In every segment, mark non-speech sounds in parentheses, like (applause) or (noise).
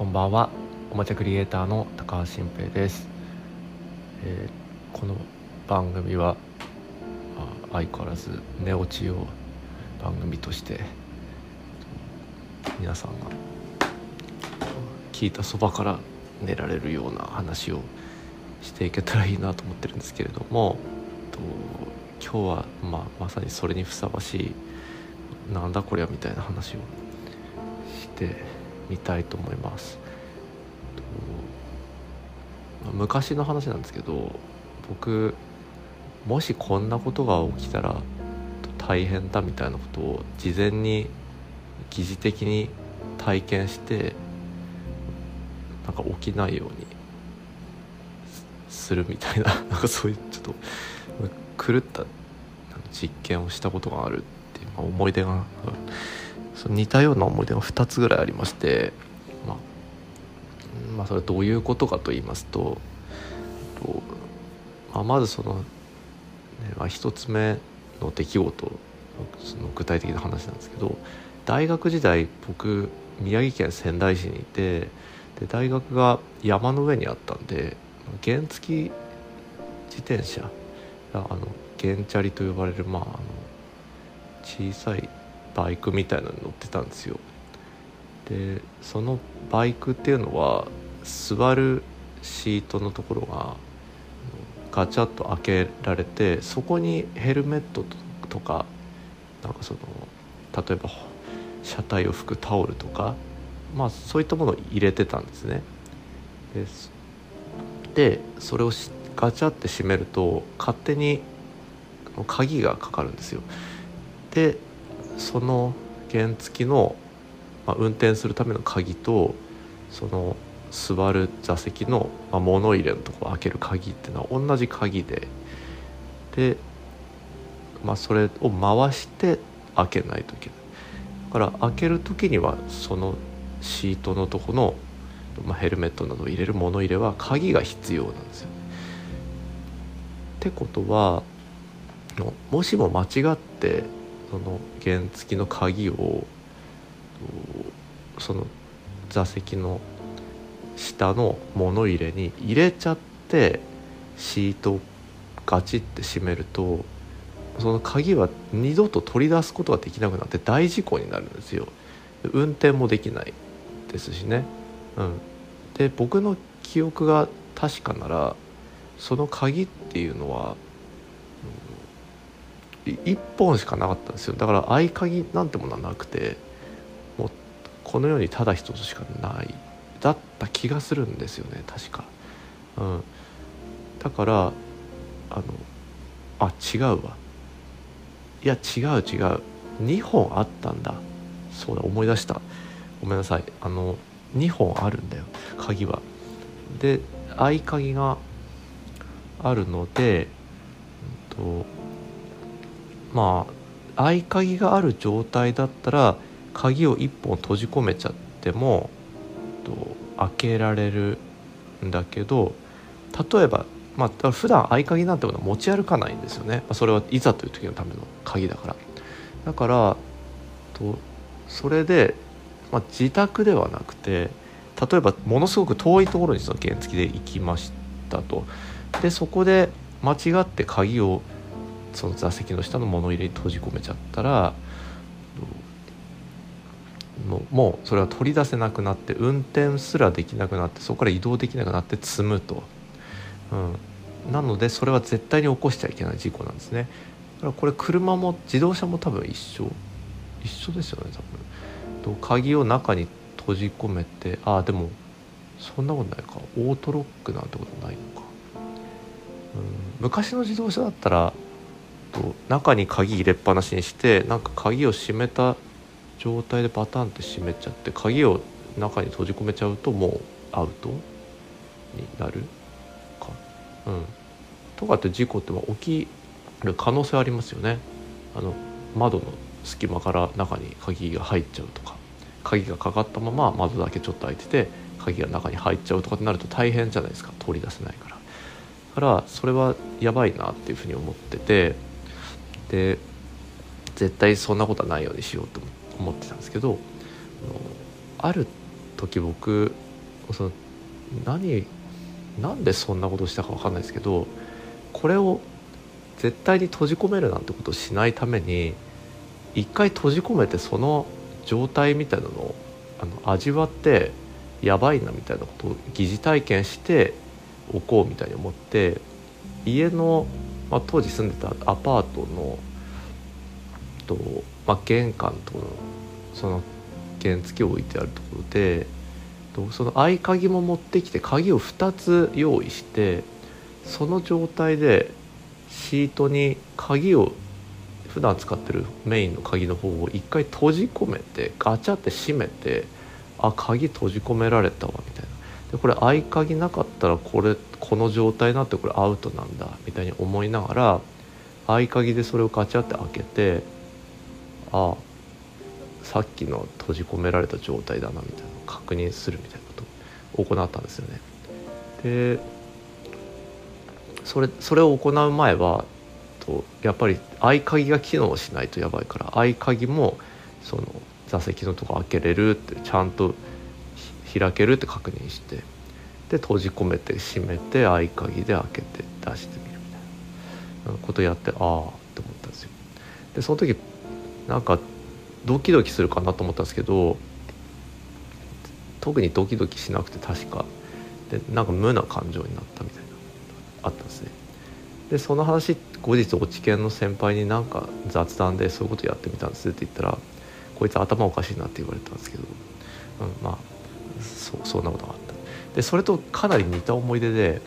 こんばんは。おもちゃクリエイターの高橋新平です、えーこの番組は、まあ相変わらず寝落ちを番組として皆さんが聞いたそばから寝られるような話をしていけたらいいなと思ってるんですけれどもと今日は、まあ、まさにそれにふさわしいなんだこりゃみたいな話をしてみたいと思います。昔の話なんですけど僕もしこんなことが起きたら大変だみたいなことを事前に疑似的に体験してなんか起きないようにするみたいな (laughs) なんかそういうちょっと狂った実験をしたことがあるっていう、思い出がそ似たような思い出が2つぐらいありまして、まあ、まあそれどういうことかと言いますとと、まあ、まずその、ねまあ、1つ目の出来事その具体的な話なんですけど大学時代僕宮城県仙台市にいてで大学が山の上にあったんで原付自転車あの原チャリと呼ばれるまああの小さいバイクみたいなのに乗ってたんですよ。でそのバイクっていうのは座るシートのところがガチャッと開けられてそこにヘルメットとかなんかその例えば車体を拭くタオルとかまあそういったものを入れてたんですね。でそれをガチャって閉めると勝手に鍵がかかるんですよ。でその原付の、まあ、運転するための鍵とその座る座席の、まあ、物入れのところを開ける鍵っていうのは同じ鍵でで、まあ、それを回して開けないといけないだから開ける時にはそのシートのとこの、まあ、ヘルメットなどを入れる物入れは鍵が必要なんですよね。ってことはもしも間違ってその原付の鍵をその座席の下の物入れに入れちゃってシートをガチって閉めるとその鍵は二度と取り出すことができなくなって大事故になるんですよ。運転もできないですしね。うん。で僕の記憶が確かならその鍵っていうのは1本しかなかったんですよ。だから合鍵なんてものはなくてもうこの世にただ一つしかない。だった気がするんですよね確か、うん、だからあのあ違うわ。いや違う違う。2本あったんだ。そうだ思い出した。ごめんなさい。あの2本あるんだよ鍵は。で合鍵があるので、うんとまあ合鍵がある状態だったら鍵を1本閉じ込めちゃっても開けられるんだけど例えばまあ普段合鍵なんてものは持ち歩かないんですよね、まあ、それはいざという時のための鍵だから。だからとそれで、まあ、自宅ではなくて例えばものすごく遠いところにその原付で行きましたと。でそこで間違って鍵をその座席の下の物入れに閉じ込めちゃったらもうそれは取り出せなくなって運転すらできなくなってそこから移動できなくなって積むと、うん、なのでそれは絶対に起こしちゃいけない事故なんですね。だからこれ車も自動車も多分一緒。一緒ですよね多分。と鍵を中に閉じ込めてああでもそんなことないか。オートロックなんてことないのか、うん、昔の自動車だったらと中に鍵入れっぱなしにしてなんか鍵を閉めた状態でパタンって閉めちゃって鍵を中に閉じ込めちゃうともうアウトになるか。うん。とかって事故って起きる可能性ありますよね。あの窓の隙間から中に鍵が入っちゃうとか。鍵がかかったまま窓だけちょっと開いてて鍵が中に入っちゃうとかってなると大変じゃないですか。取り出せないから。だからそれはやばいなっていうふうに思っててで絶対そんなことはないようにしようと思ってたんですけどある時僕その何なんでそんなことしたか分かんないですけどこれを絶対に閉じ込めるなんてことをしないために一回閉じ込めてその状態みたいなのをあの味わってやばいなみたいなことを疑似体験しておこうみたいに思って家の、まあ、当時住んでたアパートのと、まあ、玄関とその原付を置いてあるところでその合鍵も持ってきて鍵を2つ用意してその状態でシートに鍵を普段使ってるメインの鍵の方を一回閉じ込めてガチャって閉めてあ鍵閉じ込められたわみたいな。でこれ合鍵なかったらこれこの状態になってこれアウトなんだみたいに思いながら合鍵でそれをガチャって開けてあさっきの閉じ込められた状態だなみたいな確認するみたいなことを行ったんですよね。でそれそれを行う前はとやっぱり合鍵が機能しないとやばいから合鍵もその座席のとこ開けれるってちゃんと開けるって確認してで閉じ込めて閉めて合鍵で開けて出してみるみたいな。ことやってああって思ったんですよ。でその時なんかドキドキするかなと思ったんですけど特にドキドキしなくて確か。でなんか無な感情になったみたいなあったんですね。でその話後日落ち研の先輩になんか雑談でそういうことやってみたんですって言ったらこいつ頭おかしいなって言われたんですけど、うん、まあそそんなことがあった。でそれとかなり似た思い出で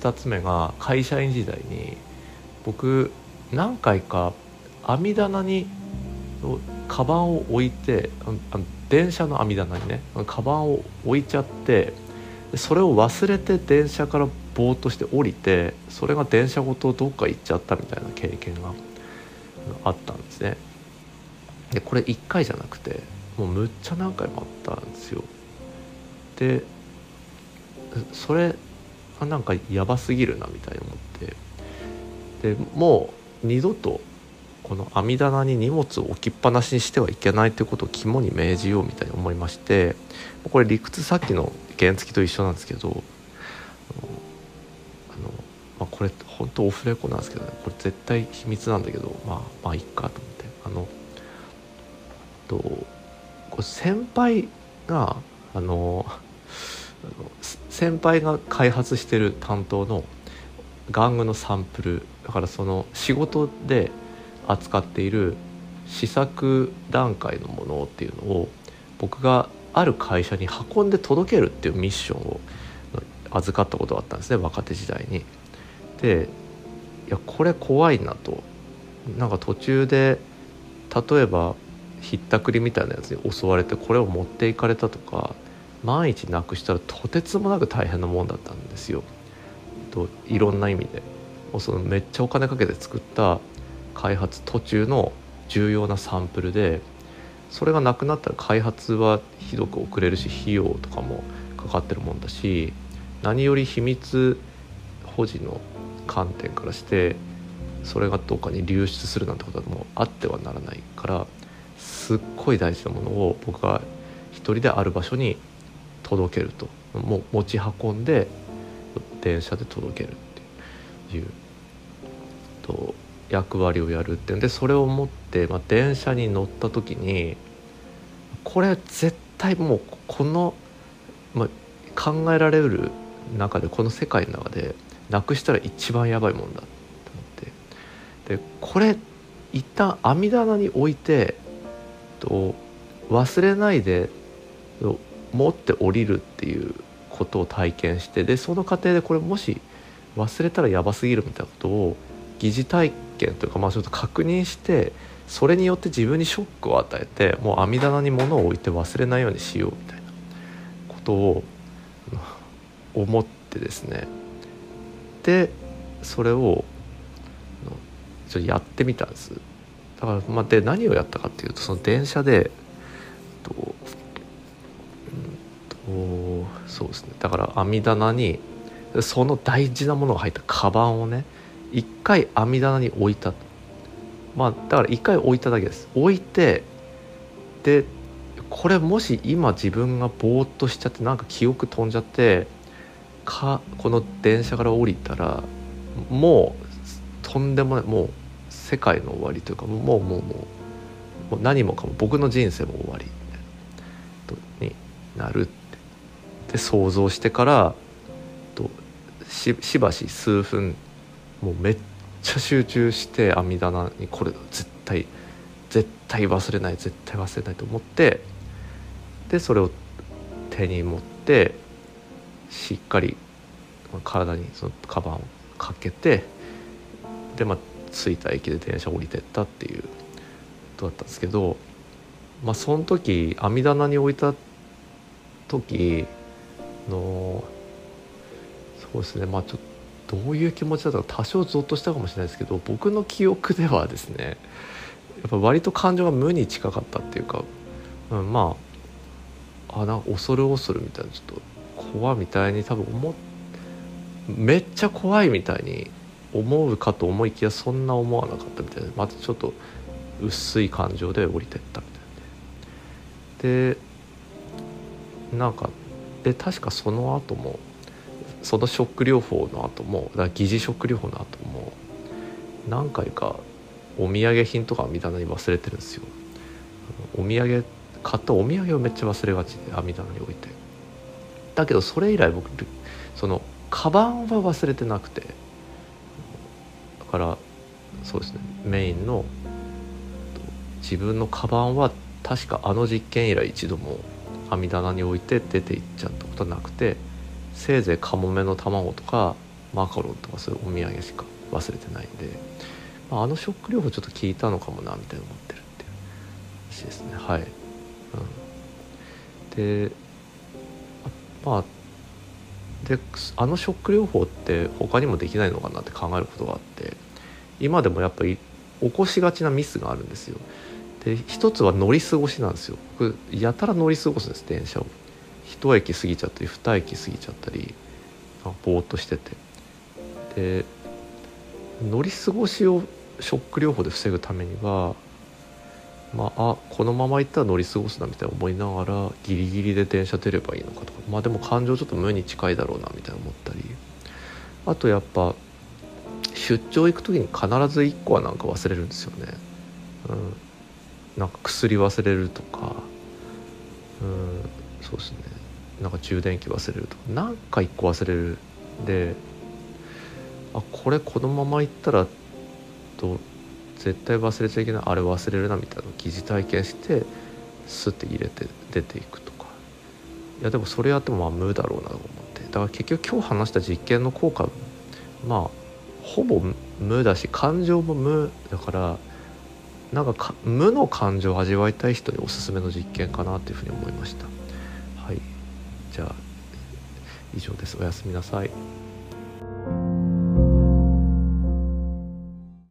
2つ目が会社員時代に僕何回か網棚にカバンを置いてあの電車の網棚にねカバンを置いちゃってそれを忘れて電車からぼーっとして降りてそれが電車ごとどっか行っちゃったみたいな経験があったんですね。でこれ1回じゃなくてもうむっちゃ何回もあったんですよ。でそれがなんかやばすぎるなみたいに思って。でもう二度とこの網棚に荷物を置きっぱなしにしてはいけないということを肝に銘じようみたいに思いましてこれ理屈さっきの原付と一緒なんですけどあの、まあ、これ本当オフレコなんですけどね。これ絶対秘密なんだけどまあまあいっかと思って。あのとこれ先輩があの先輩が開発してる担当の玩具のサンプルだからその仕事で扱っている試作段階のものっていうのを僕がある会社に運んで届けるっていうミッションを預かったことがあったんですね若手時代に。でいやこれ怖いなとなんか途中で例えばひったくりみたいなやつに襲われてこれを持っていかれたとか万一なくしたらとてつもなく大変なもんだったんですよ。といろんな意味でもうそのめっちゃお金かけて作った開発途中の重要なサンプルでそれがなくなったら開発はひどく遅れるし費用とかもかかってるもんだし何より秘密保持の観点からしてそれがどっかに流出するなんてことはもうあってはならないからすっごい大事なものを僕が一人である場所に届けると。もう持ち運んで電車で届けるっていう。と役割をやるっていうんでそれを持って、まあ、電車に乗った時にこれ絶対もうこの、まあ、考えられる中でこの世界の中でなくしたら一番やばいもんだと思って。でこれ一旦網棚に置いてと忘れないで持って降りるっていうことを体験してでその過程でこれもし忘れたらやばすぎるみたいなことを疑似体験というかまあちょっと確認してそれによって自分にショックを与えてもう網棚に物を置いて忘れないようにしようみたいなことを思ってですね。でそれをちょっとやってみたんです。だからまあで何をやったかっていうとその電車でと、うん、とそうですね。だから網棚にその大事なものが入ったカバンをね一回網棚に置いたまあだから一回置いただけです。置いてでこれもし今自分がぼーっとしちゃってなんか記憶飛んじゃってかこの電車から降りたらもうとんでもないもう世界の終わりというかもうもうもうもう何もかも僕の人生も終わりになるってで想像してからとししばし数分もうめっちゃ集中して網棚にこれ絶対絶対忘れない絶対忘れないと思ってでそれを手に持ってしっかり体にそのカバンをかけてでまあ着いた駅で電車降りてったっていうことだったんですけどまあその時網棚に置いた時のそうですね。まあちょっとどういう気持ちだったか多少ゾッとしたかもしれないですけど僕の記憶ではですねやっぱ割と感情が無に近かったっていうか、うん、まああなんか恐る恐るみたいなちょっと怖みたいに多分思めっちゃ怖いみたいに思うかと思いきやそんな思わなかったみたいでまたちょっと薄い感情で降りてったみたいででなんかで確かその後もそのショック療法の後もだ疑似ショック療法の後も何回かお土産品とか網棚に忘れてるんですよ。お土産買ったお土産をめっちゃ忘れがちで網棚に置いて。だけどそれ以来僕そのカバンは忘れてなくて。だからそうですね。メインの自分のカバンは確かあの実験以来一度も網棚に置いて出て行っちゃったことはなくてせいぜいカモメの卵とかマカロンとかそういうお土産しか忘れてないんで、まあ、あのショック療法ちょっと効いたのかもなみたいな思ってるっていう話ですね。はい、うん、でまあであのショック療法って他にもできないのかなって考えることがあって今でもやっぱり起こしがちなミスがあるんですよ。で一つは乗り過ごしなんですよ。僕やたら乗り過ごすんです電車を。一駅過ぎちゃったり二駅過ぎちゃったりぼーっとしてて。で乗り過ごしをショック療法で防ぐためにはまあ、あこのまま行ったら乗り過ごすなみたいな思いながらギリギリで電車出ればいいのかとか。まあでも感情ちょっと無に近いだろうなみたいな思ったり。あとやっぱ出張行く時に必ず1個はなんか忘れるんですよね。うん、なんか薬忘れるとかうんそうですね。なんか充電器忘れるとか。なんか1個忘れる。であこれこのまま行ったらと絶対忘れちゃいけない。あれ忘れるなみたいなの疑似体験してスッて入れて出ていくとか。いやでもそれやってもまあ無だろうなと思って。だから結局今日話した実験の効果まあほぼ無だし感情も無だからなんか無の感情を味わいたい人におすすめの実験かなというふうに思いました。はい。じゃあ以上です。おやすみなさい。